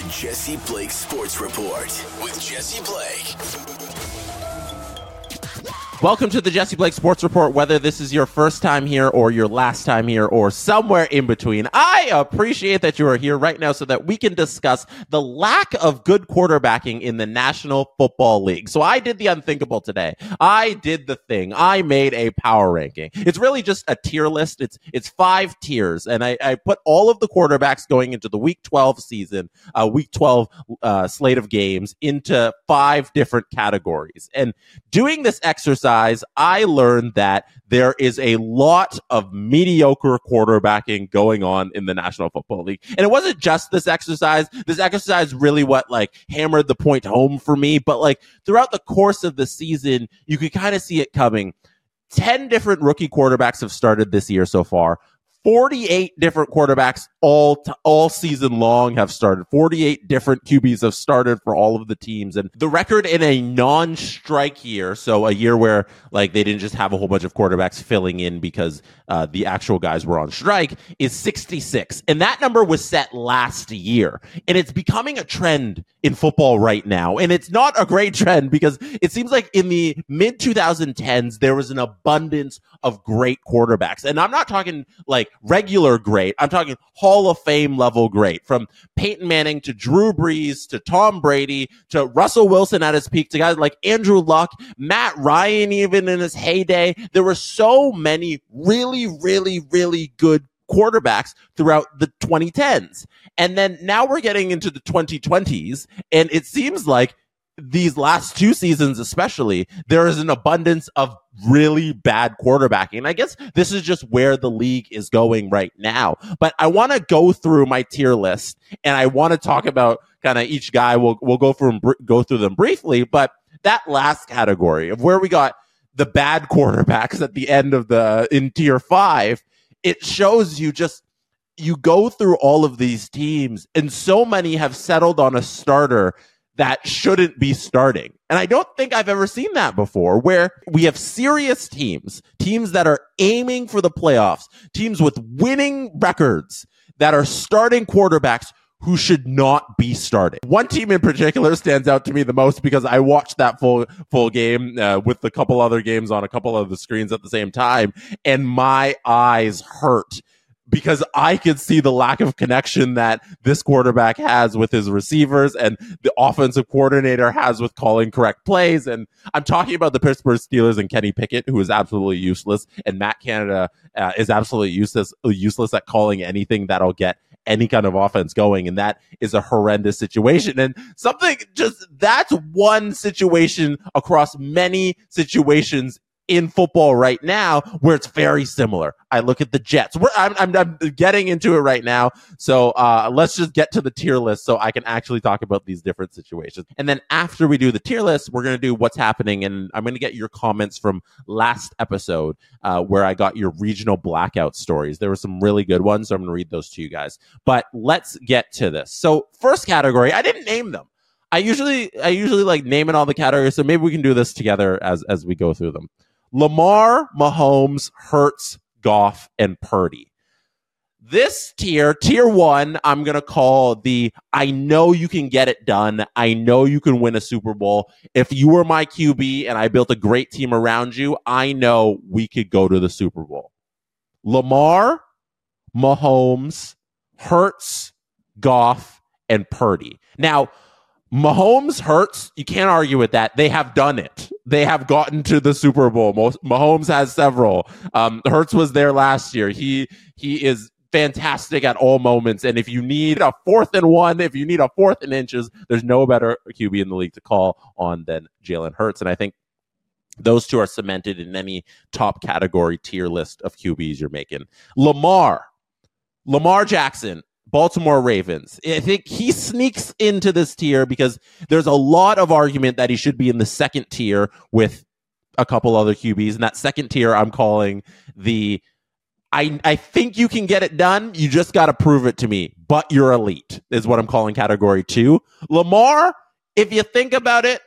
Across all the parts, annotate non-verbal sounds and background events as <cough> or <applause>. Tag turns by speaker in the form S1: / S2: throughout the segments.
S1: The Jesse Blake Sports Report with Jesse Blake.
S2: Welcome to the Jesse Blake Sports Report. Whether this is your first time here or your last time here or somewhere in between, I appreciate that you are here right now so that we can discuss the lack of good quarterbacking in the National Football League. So I did the unthinkable today. I did the thing. I made a power ranking. It's really just a tier list. It's it's five tiers, and I, I put all of the quarterbacks going into the Week 12 season, uh, Week 12 uh, slate of games into five different categories. And doing this exercise exercise, I learned that there is a lot of mediocre quarterbacking going on in the National Football League. And it wasn't just this exercise. This exercise really what like hammered the point home for me. But like throughout the course of the season, you could kind of see it coming. 10 different rookie quarterbacks have started this year so far. 48 different quarterbacks all t- all season long have started. 48 different QBs have started for all of the teams and the record in a non-strike year, so a year where like they didn't just have a whole bunch of quarterbacks filling in because uh, the actual guys were on strike is 66. And that number was set last year. And it's becoming a trend in football right now. And it's not a great trend because it seems like in the mid 2010s there was an abundance of great quarterbacks. And I'm not talking like regular great. I'm talking Hall of Fame level great from Peyton Manning to Drew Brees to Tom Brady to Russell Wilson at his peak to guys like Andrew Luck, Matt Ryan, even in his heyday. There were so many really, really, really good quarterbacks throughout the 2010s. And then now we're getting into the 2020s and it seems like these last two seasons, especially, there is an abundance of really bad quarterbacking. I guess this is just where the league is going right now. But I want to go through my tier list and I want to talk about kind of each guy. We'll, we'll go through, go through them briefly. But that last category of where we got the bad <laughs> quarterbacks at the end of the, in tier five, it shows you just, you go through all of these teams and so many have settled on a starter that shouldn't be starting. And I don't think I've ever seen that before where we have serious teams, teams that are aiming for the playoffs, teams with winning records that are starting quarterbacks who should not be starting. One team in particular stands out to me the most because I watched that full full game uh, with a couple other games on a couple of the screens at the same time and my eyes hurt because I could see the lack of connection that this quarterback has with his receivers and the offensive coordinator has with calling correct plays. And I'm talking about the Pittsburgh Steelers and Kenny Pickett, who is absolutely useless, and Matt Canada uh, is absolutely useless, useless at calling anything that'll get any kind of offense going. And that is a horrendous situation. And something just that's one situation across many situations in football right now where it's very similar. I look at the Jets. I'm, I'm, I'm, getting into it right now. So uh, let's just get to the tier list so I can actually talk about these different situations. And then after we do the tier list, we're going to do what's happening. And I'm going to get your comments from last episode uh, where I got your regional blackout stories. There were some really good ones. So I'm going to read those to you guys. But let's get to this. So, first category, I didn't name them. I usually I usually like naming all the categories, so maybe we can do this together as as we go through them. Lamar, Mahomes, Hurts, Goff, and Purdy. This tier, tier one, I'm going to call the I know you can get it done. I know you can win a Super Bowl. If you were my QB and I built a great team around you, I know we could go to the Super Bowl. Lamar, Mahomes, Hurts, Goff, and Purdy. Now, Mahomes Hurts, you can't argue with that. They have done it. They have gotten to the Super Bowl. Mahomes has several. Um, Hurts was there last year. He he is fantastic at all moments. And if you need a fourth and one, if you need a fourth and inches, there's no better QB in the league to call on than Jalen Hurts. And I think those two are cemented in any top category tier list of QBs you're making. Lamar, Lamar Jackson, Baltimore Ravens. I think he sneaks into this tier because there's a lot of argument that he should be in the second tier with a couple other QBs. And that second tier, I'm calling the I, I think you can get it done. You just got to prove it to me. But you're elite, is what I'm calling category two. Lamar, if you think about it,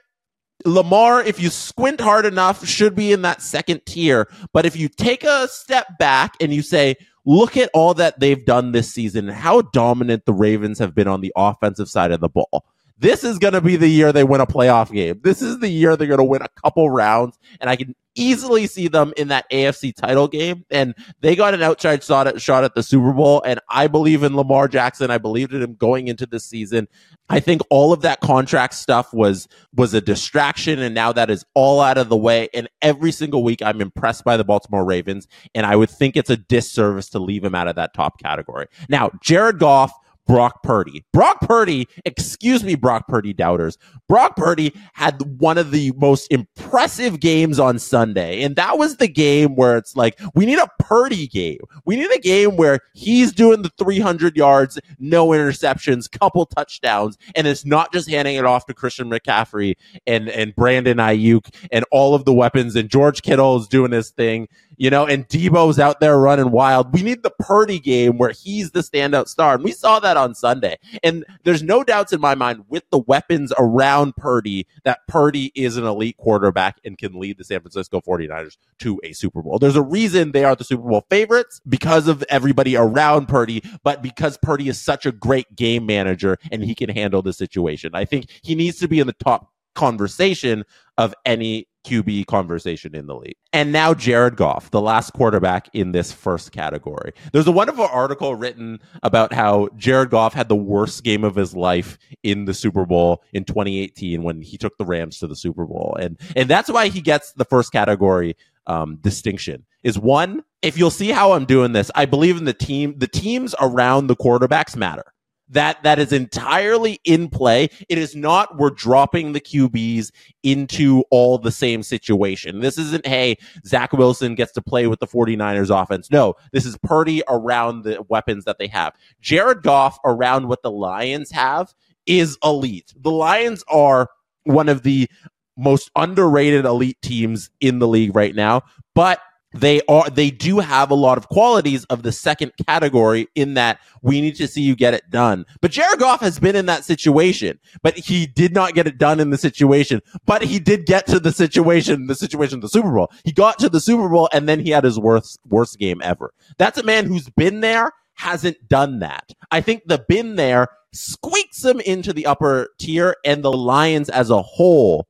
S2: Lamar, if you squint hard enough, should be in that second tier. But if you take a step back and you say, look at all that they've done this season and how dominant the Ravens have been on the offensive side of the ball. This is going to be the year they win a playoff game. This is the year they're going to win a couple rounds, and I can easily see them in that AFC title game. And they got an outside shot at, shot at the Super Bowl, and I believe in Lamar Jackson. I believed in him going into this season. I think all of that contract stuff was was a distraction, and now that is all out of the way. And every single week, I'm impressed by the Baltimore Ravens, and I would think it's a disservice to leave him out of that top category. Now, Jared Goff Brock Purdy. Brock Purdy, excuse me, Brock Purdy doubters. Brock Purdy had one of the most impressive games on Sunday. And that was the game where it's like, we need a Purdy game. We need a game where he's doing the 300 yards, no interceptions, couple touchdowns, and it's not just handing it off to Christian McCaffrey and, and Brandon Aiyuk and all of the weapons. And George Kittle is doing his thing you know, and Deebo's out there running wild. We need the Purdy game where he's the standout star. And we saw that on Sunday. And there's no doubts in my mind with the weapons around Purdy that Purdy is an elite quarterback and can lead the San Francisco 49ers to a Super Bowl. There's a reason they are the Super Bowl favorites because of everybody around Purdy, but because Purdy is such a great game manager and he can handle the situation. I think he needs to be in the top conversation of any QB conversation in the league. And now Jared Goff, the last quarterback in this first category. There's a wonderful article written about how Jared Goff had the worst game of his life in the Super Bowl in 2018 when he took the Rams to the Super Bowl. And and that's why he gets the first category um, distinction. Is one, if you'll see how I'm doing this, I believe in the team, the teams around the quarterbacks matter that that is entirely in play. It is not we're dropping the QBs into all the same situation. This isn't, hey, Zach Wilson gets to play with the 49ers offense. No, this is Purdy around the weapons that they have. Jared Goff around what the Lions have is elite. The Lions are one of the most underrated elite teams in the league right now, but they are they do have a lot of qualities of the second category in that we need to see you get it done. But Jared Goff has been in that situation, but he did not get it done in the situation. But he did get to the situation, the situation, the Super Bowl. He got to the Super Bowl and then he had his worst worst game ever. That's a man who's been there, hasn't done that. I think the been there squeaks him into the upper tier, and the Lions as a whole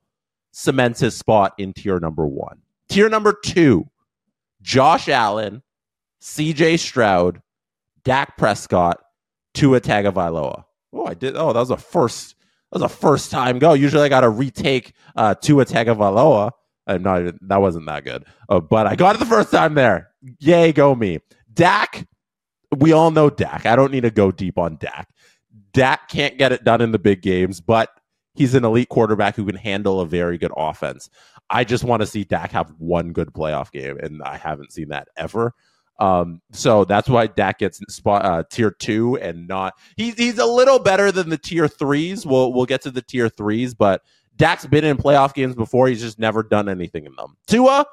S2: cements his spot in tier number one. Tier number two Josh Allen, CJ Stroud, Dak Prescott, Tua Tagovailoa. Oh, I did. Oh, that was a first. That was a first time go. Usually, I got to retake uh, Tua Tagovailoa. I'm not. That wasn't that good. Uh, but I got it the first time there. Yay, go me. Dak. We all know Dak. I don't need to go deep on Dak. Dak can't get it done in the big games, but he's an elite quarterback who can handle a very good offense. I just want to see Dak have one good playoff game, and I haven't seen that ever. Um, so that's why Dak gets spot uh, tier two and not he's he's a little better than the tier threes. We'll we'll get to the tier threes, but Dak's been in playoff games before. He's just never done anything in them. Tua,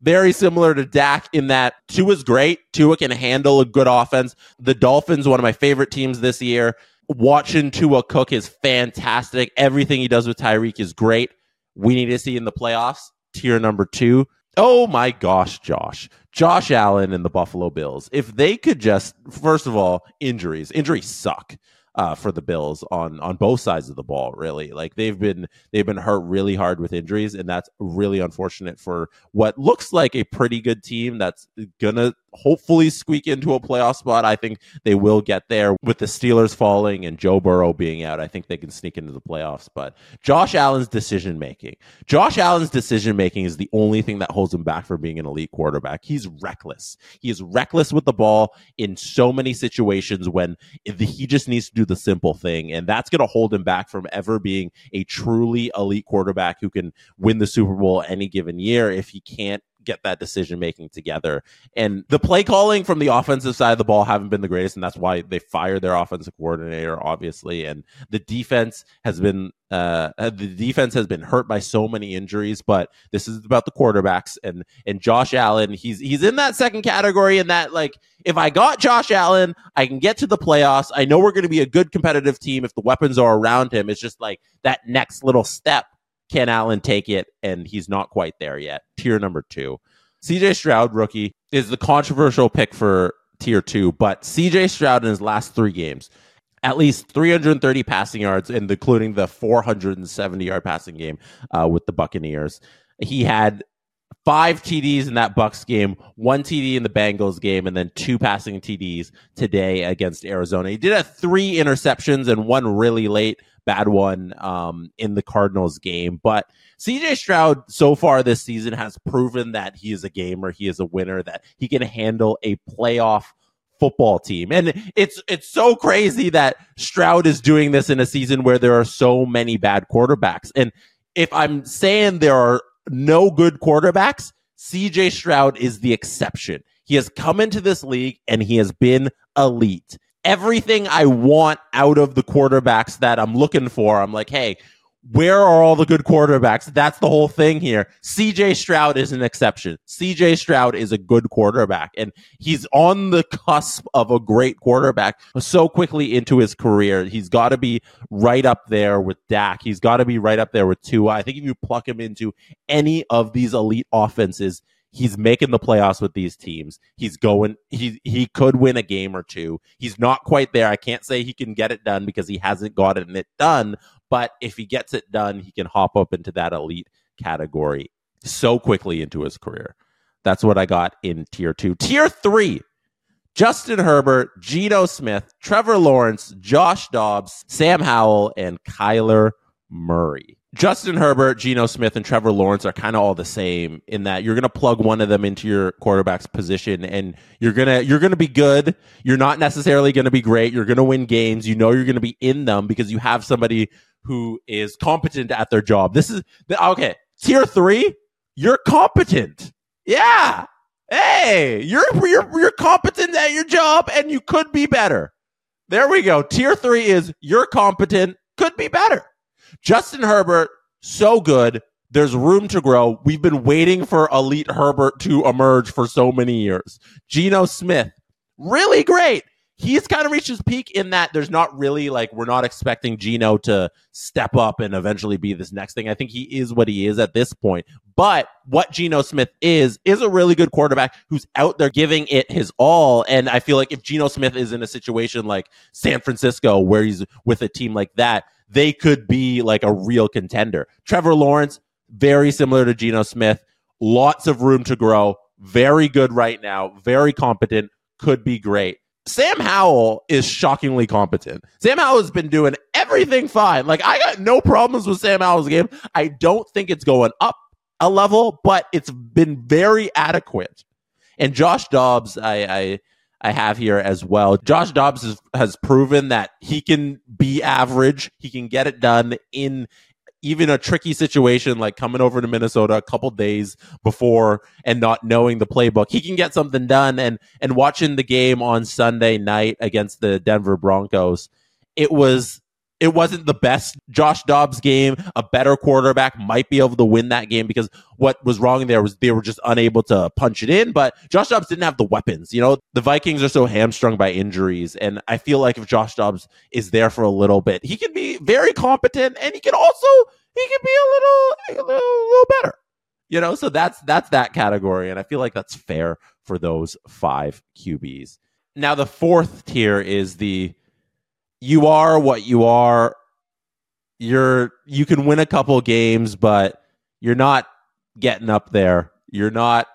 S2: very similar to Dak in that Tua's great. Tua can handle a good offense. The Dolphins, one of my favorite teams this year. Watching Tua cook is fantastic. Everything he does with Tyreek is great we need to see in the playoffs. Tier number two. Oh my gosh, Josh. Josh Allen and the Buffalo Bills. If they could just, first of all, injuries. Injuries suck uh, for the Bills on on both sides of the ball. Really, like they've been they've been hurt really hard with injuries, and that's really unfortunate for what looks like a pretty good team that's gonna hopefully squeak into a playoff spot. I think they will get there with the Steelers falling and Joe Burrow being out. I think they can sneak into the playoffs. But Josh Allen's decision making, Josh Allen's decision making is the only thing that holds him back from being an elite quarterback. He's reckless. He is reckless with the ball in so many situations when he just needs to do the simple thing. And that's going to hold him back from ever being a truly elite quarterback who can win the Super Bowl any given year if he can't get that decision making together. And the play calling from the offensive side of the ball haven't been the greatest, and that's why they fired their offensive coordinator, obviously. And the defense has been uh, the defense has been hurt by so many injuries, but this is about the quarterbacks and and Josh Allen. He's he's in that second category. In that, like, if I got Josh Allen, I can get to the playoffs. I know we're going to be a good competitive team if the weapons are around him. It's just like that next little step. Can Allen take it? And he's not quite there yet. Tier number two, C.J. Stroud, rookie, is the controversial pick for tier two, but C.J. Stroud in his last three games at least 330 passing yards, and including the 470 yard passing game uh, with the Buccaneers. He had five TDs in that Bucks game, one TD in the Bengals game, and then two passing TDs today against Arizona. He did have three interceptions and one really late bad one um, in the Cardinals game. But CJ Stroud so far this season has proven that he is a gamer, he is a winner, that he can handle a playoff football team. And it's it's so crazy that Stroud is doing this in a season where there are so many bad quarterbacks. And if I'm saying there are no good quarterbacks, CJ Stroud is the exception. He has come into this league and he has been elite. Everything I want out of the quarterbacks that I'm looking for, I'm like, hey, where are all the good quarterbacks? That's the whole thing here. CJ Stroud is an exception. CJ Stroud is a good quarterback and he's on the cusp of a great quarterback so quickly into his career. He's got to be right up there with Dak. He's got to be right up there with Tua. I think if you pluck him into any of these elite offenses, he's making the playoffs with these teams. He's going he he could win a game or two. He's not quite there. I can't say he can get it done because he hasn't gotten it done, but if he gets it done, he can hop up into that elite category so quickly into his career. That's what I got in tier two. Tier three Justin Herbert, Geno Smith, Trevor Lawrence, Josh Dobbs, Sam Howell, and Kyler Murray. Justin Herbert, Geno Smith, and Trevor Lawrence are kind of all the same in that you're going to plug one of them into your quarterback's position and you're to you're to be good. You're not necessarily going to be great. You're going to win games. You know you're going to be in them because you have somebody who is competent at their job. This is the, okay. Tier three, you're competent. Yeah. Hey, you're you're you're competent at your job, and you could be better. There we go. Tier three is you're competent, could be better. Justin Herbert, so good. There's room to grow. We've been waiting for elite Herbert to emerge for so many years. Geno Smith, really great he's kind of reached his peak in that there's not really like we're not expecting Geno to step up and eventually be this next thing. I think he is what he is at this point. But what Geno Smith is is a really good quarterback who's out there giving it his all. And I feel like if Geno Smith is in a situation like San Francisco where he's with a team like that, they could be like a real contender. Trevor Lawrence, very similar to Geno Smith, lots of room to grow. Very good right now, very competent, could be great. Sam Howell is shockingly competent. Sam Howell has been doing everything fine. Like I got no problems with Sam Howell's game. I don't think it's going up a level, but it's been very adequate. And Josh Dobbs, I, I I have here as well. Josh Dobbs has, has proven that he can be average. He can get it done in even a tricky situation like coming over to Minnesota a couple days before and not knowing the playbook, he can get something done. And and watching the game on Sunday night against the Denver Broncos, it was it wasn't the best Josh Dobbs game. A better quarterback might be able to win that game because what was wrong there was they were just unable to punch it in. But Josh Dobbs didn't have the weapons. You know, the Vikings are so hamstrung by injuries. And I feel like if Josh Dobbs is there for a little bit, he can be very competent and he can also, he can be a little, a little, a little better. You know, so that's that's that category. And I feel like that's fair for those five QBs. Now the fourth tier is the you are what you are. You're you can win a couple games, but you're not getting up there. You're not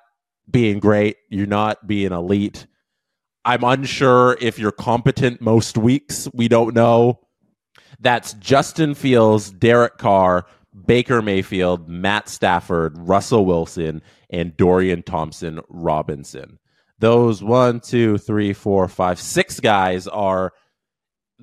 S2: being great. You're not being elite. I'm unsure if you're competent most weeks. We don't know. That's Justin Fields, Derek Carr, Baker Mayfield, Matt Stafford, Russell Wilson, and Dorian Thompson Robinson. Those one, two, three, four, five, six guys are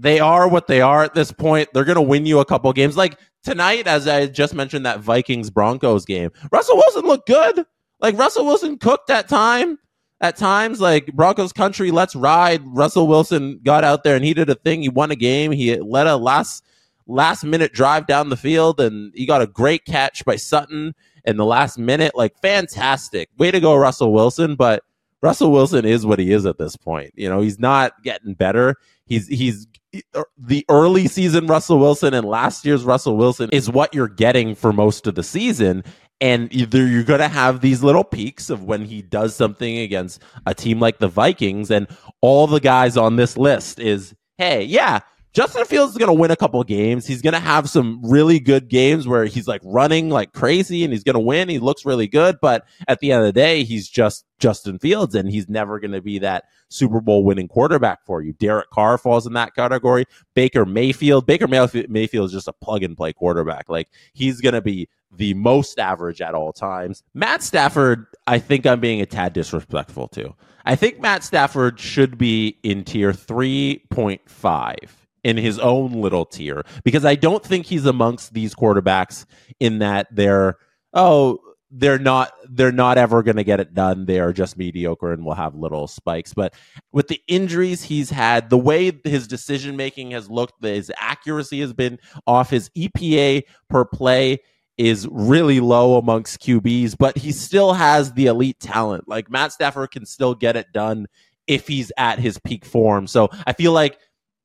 S2: they are what they are at this point. They're going to win you a couple games. Like tonight, as I just mentioned, that Vikings Broncos game, Russell Wilson looked good. Like Russell Wilson cooked at time. At times, like Broncos country, let's ride. Russell Wilson got out there and he did a thing. He won a game. He led a last last minute drive down the field and he got a great catch by Sutton in the last minute. Like fantastic. Way to go, Russell Wilson. But Russell Wilson is what he is at this point. You know, he's not getting better. He's he's Er, the early season Russell Wilson and last year's Russell Wilson is what you're getting for most of the season. And either you're going to have these little peaks of when he does something against a team like the Vikings, and all the guys on this list is, hey, yeah, Justin Fields is going to win a couple games. He's going to have some really good games where he's like running like crazy and he's going to win. He looks really good. But at the end of the day, he's just Justin Fields and he's never going to be that Super Bowl winning quarterback for you. Derek Carr falls in that category. Baker Mayfield. Baker Mayfield is just a plug and play quarterback. Like he's going to be the most average at all times. Matt Stafford, I think I'm being a tad disrespectful to. I think Matt Stafford should be in tier 3.5 in his own little tier because I don't think he's amongst these quarterbacks in that they're oh they're not they're not ever going to get it done. They are just mediocre and will have little spikes. But with the injuries he's had, the way his decision making has looked, his accuracy has been off. His EPA per play is really low amongst QBs, but he still has the elite talent. Like Matt Stafford can still get it done if he's at his peak form. So I feel like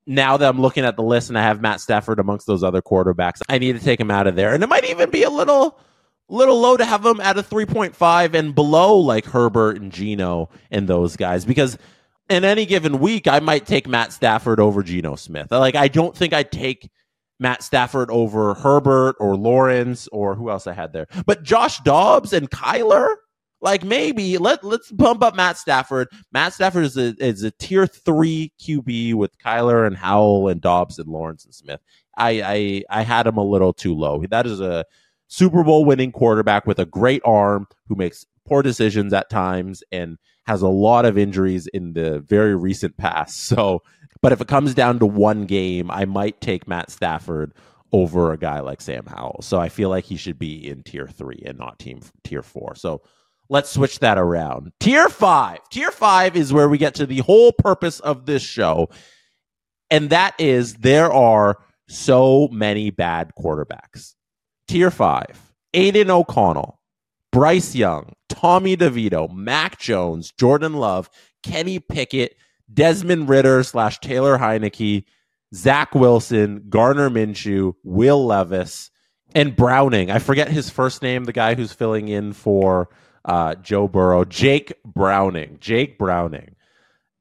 S2: now that I'm looking at the list and I have Matt Stafford amongst those other quarterbacks, I need to take him out of there. And it might even be a little little low to have him at a 3.5 and below like Herbert and Geno and those guys because in any given week I might take Matt Stafford over Geno Smith. Like I don't think I'd take Matt Stafford over Herbert or Lawrence or who else I had there. But Josh Dobbs and Kyler, like maybe let let's bump up Matt Stafford. Matt Stafford is a is a tier three QB with Kyler and Howell and Dobbs and Lawrence and Smith. I I I had him a little too low. That is a Super Bowl winning quarterback with a great arm who makes poor decisions at times and has a lot of injuries in the very recent past. So, but if it comes down to one game, I might take Matt Stafford over a guy like Sam Howell. So I feel like he should be in tier three and not team tier four. So let's switch that around. Tier five. Tier five is where we get to the whole purpose of this show. And that is there are so many bad quarterbacks. Tier five, Aidan O'Connell, Bryce Young, Tommy DeVito, Mac Jones, Jordan Love, Kenny Pickett, Desmond Ridder slash Taylor Heinicke, Zach Wilson, Gardner Minshew, Will Levis, and Browning. I forget his first name, the guy who's filling in for uh, Joe Burrow, Jake Browning. Jake Browning.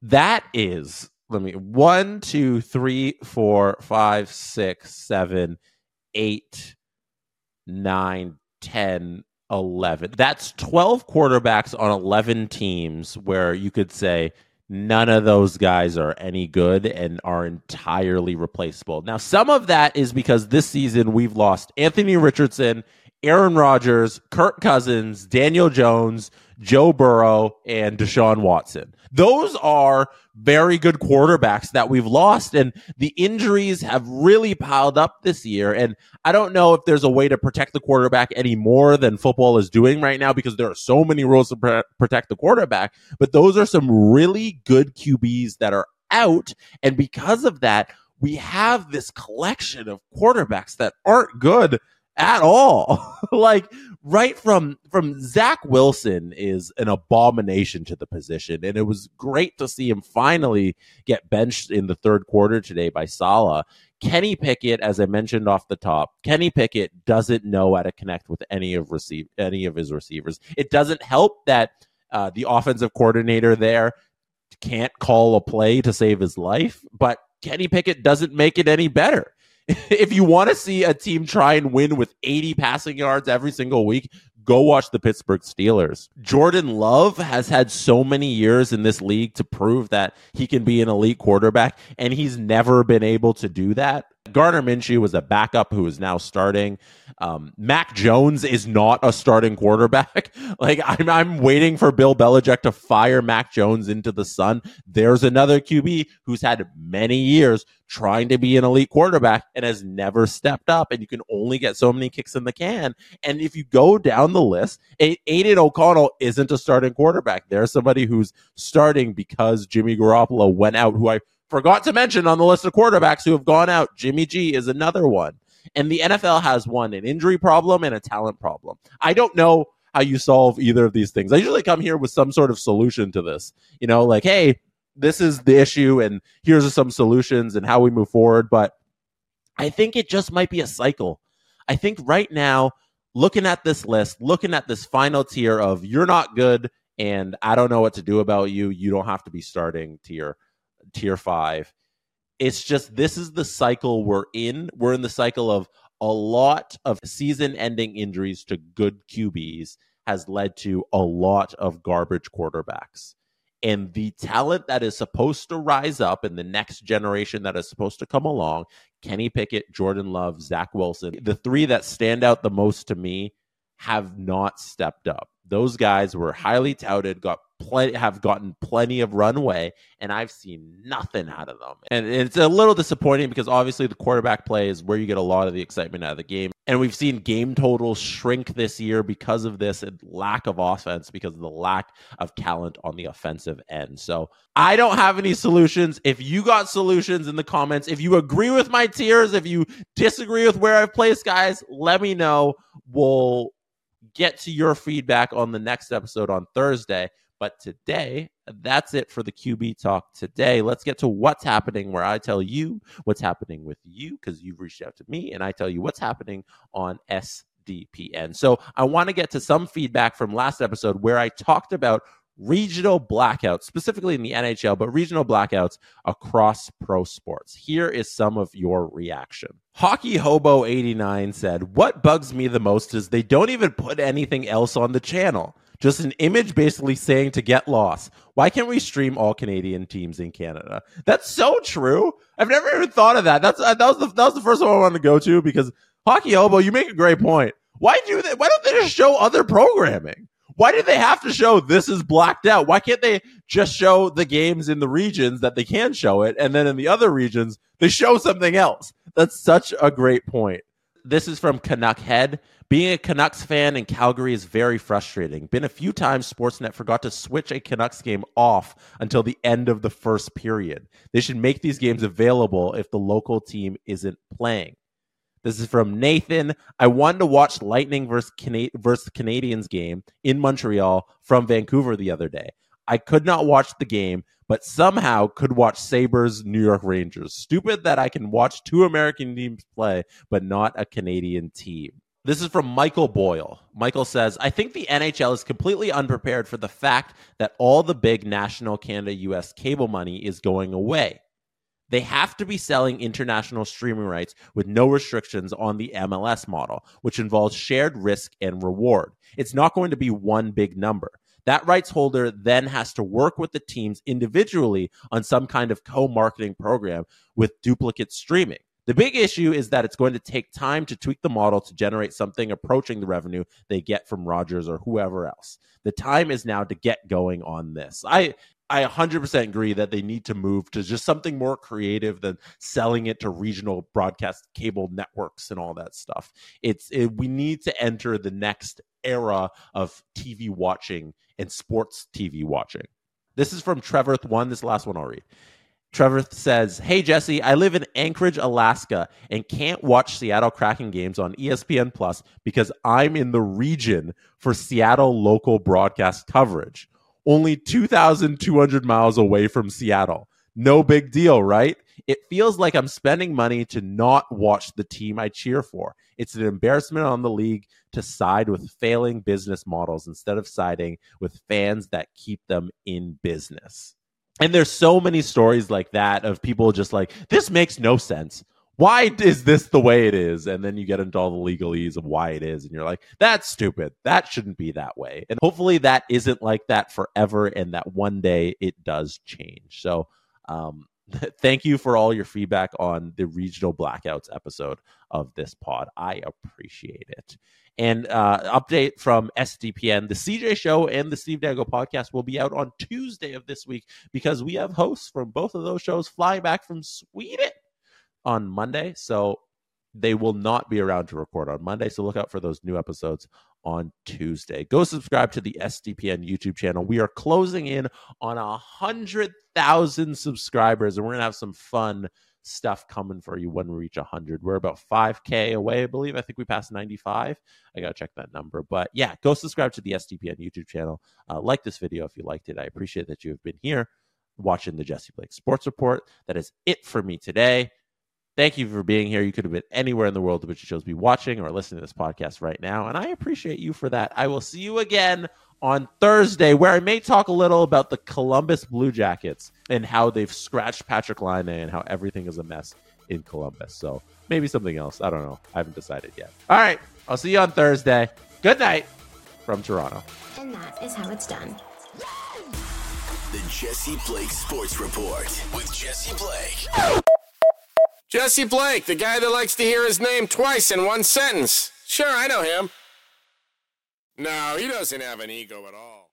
S2: That is, let me, one, two, three, four, five, six, seven, eight, 9, 10, 11. That's 12 quarterbacks on 11 teams where you could say none of those guys are any good and are entirely replaceable. Now, some of that is because this season we've lost Anthony Richardson, Aaron Rodgers, Kirk Cousins, Daniel Jones, Joe Burrow, and Deshaun Watson. Those are very good quarterbacks that we've lost, and the injuries have really piled up this year. And I don't know if there's a way to protect the quarterback any more than football is doing right now because there are so many rules to pr- protect the quarterback. But those are some really good QBs that are out, and because of that, we have this collection of quarterbacks that aren't good at all. <laughs> like right from from Zach Wilson is an abomination to the position, and it was great to see him finally get benched in the third quarter today by Saleh. Kenny Pickett, as I mentioned off the top, Kenny Pickett doesn't know how to connect with any of receive any of his receivers. It doesn't help that uh, the offensive coordinator there can't call a play to save his life, but Kenny Pickett doesn't make it any better. <laughs> if you want to see a team try and win with 80 passing yards every single week, go watch the Pittsburgh Steelers. Jordan Love has had so many years in this league to prove that he can be an elite quarterback, and he's never been able to do that Gardner Minshew was a backup who is now starting. Um, Mac Jones is not a starting quarterback. <laughs> like I'm, I'm waiting for Bill Belichick to fire Mac Jones into the sun. There's another QB who's had many years trying to be an elite quarterback and has never stepped up. And you can only get so many kicks in the can. And if you go down the list, Aidan O'Connell isn't a starting quarterback. There's somebody who's starting because Jimmy Garoppolo went out, who I forgot to mention on the list of quarterbacks who have gone out. Jimmy G is another one. And the NFL has one, an injury problem and a talent problem. I don't know how you solve either of these things. I usually come here with some sort of solution to this. You know, like, hey, this is the issue and here's some solutions and how we move forward. But I think it just might be a cycle. I think right now, looking at this list, looking at this final tier of you're not good and I don't know what to do about you, you don't have to be starting tier, tier five. It's just this is the cycle we're in. We're in the cycle of a lot of season ending injuries to good QBs has led to a lot of garbage quarterbacks and the talent that is supposed to rise up in the next generation that is supposed to come along Kenny Pickett, Jordan Love, Zach Wilson, the three that stand out the most to me have not stepped up. Those guys were highly touted, got plenty have gotten plenty of runway, and I've seen nothing out of them. And it's a little disappointing because obviously the quarterback play is where you get a lot of the excitement out of the game. And we've seen game totals shrink this year because of this lack of offense, because of the lack of talent on the offensive end. So I don't have any solutions. If you got solutions in the comments, if you agree with my tiers, if you disagree with where I've placed guys, let me know. We'll get to your feedback on the next episode on Thursday. But today, that's it for the QB talk today. Let's get to what's happening where I tell you what's happening with you because you've reached out to me and I tell you what's happening on SDPN. So I want to get to some feedback from last episode where I talked about regional blackouts, specifically in the NHL, but regional blackouts across pro sports. Here is some of your reaction. Hockey Hobo 89 said, What bugs me the most is they don't even put anything else on the channel. Just an image basically saying to get lost. Why can't we stream all Canadian teams in Canada? That's so true. I've never even thought of that. That's uh, that was the that was the first one I wanted to go to because Hockey Hobo, you make a great point. Why do they? Why don't they just show other programming? Why do they have to show this is blacked out? Why can't they just show the games in the regions that they can show it, and then in the other regions they show something else? That's such a great point. This is from Canuck Head. Being a Canucks fan in Calgary is very frustrating. Been a few times Sportsnet forgot to switch a Canucks game off until the end of the first period. They should make these games available if the local team isn't playing. This is from Nathan. I wanted to watch Lightning versus, Cana- versus Canadiens game in Montreal from Vancouver the other day. I could not watch the game, but somehow could watch Sabres New York Rangers. Stupid that I can watch two American teams play, but not a Canadian team. This is from Michael Boyle. Michael says, I think the NHL is completely unprepared for the fact that all the big national Canada US cable money is going away. They have to be selling international streaming rights with no restrictions on the MLS model, which involves shared risk and reward. It's not going to be one big number. That rights holder then has to work with the teams individually on some kind of co marketing program with duplicate streaming. The big issue is that it's going to take time to tweak the model to generate something approaching the revenue they get from Rogers or whoever else. The time is now to get going on this. I I 100% agree that they need to move to just something more creative than selling it to regional broadcast cable networks and all that stuff. It's it, we need to enter the next era of TV watching and sports TV watching. This is from Trevor one. This last one I'll read. Trevor says, Hey, Jesse, I live in Anchorage, Alaska, and can't watch Seattle Kraken games on ESPN Plus because I'm in the region for Seattle local broadcast coverage. Only 2,200 miles away from Seattle. No big deal, right? It feels like I'm spending money to not watch the team I cheer for. It's an embarrassment on the league to side with failing business models instead of siding with fans that keep them in business. And there's so many stories like that of people just like, this makes no sense. Why is this the way it is? And then you get into all the legalese of why it is. And you're like, that's stupid. That shouldn't be that way. And hopefully that isn't like that forever and that one day it does change. So, um, <laughs> thank you for all your feedback on the regional blackouts episode of this pod. I appreciate it. And uh, update from SDPN the CJ Show and the Steve Dangle podcast will be out on Tuesday of this week because we have hosts from both of those shows flying back from Sweden on Monday. So they will not be around to record on Monday. So look out for those new episodes on Tuesday. Go subscribe to the SDPN YouTube channel. We are closing in on a hundred thousand subscribers, and we're gonna have some fun stuff coming for you when we reach 100. We're about 5K away, I believe. I think we passed 95. I got to check that number. But yeah, go subscribe to the SDPN YouTube channel. Uh, like this video if you liked it. I appreciate that you have been here watching the Jesse Blake Sports Report. That is it for me today. Thank you for being here. You could have been anywhere in the world, but you chose to be watching or listening to this podcast right now. And I appreciate you for that. I will see you again on Thursday, where I may talk a little about the Columbus Blue Jackets and how they've scratched Patrick Laine and how everything is a mess in Columbus. So maybe something else. I don't know. I haven't decided yet. All right. I'll see you on Thursday. Good night from Toronto.
S3: And that is how it's done.
S1: The Jesse Blake Sports Report with Jesse Blake.
S4: Jesse Blake, the guy that likes to hear his name twice in one sentence. Sure, I know him. No, he doesn't have an ego at all.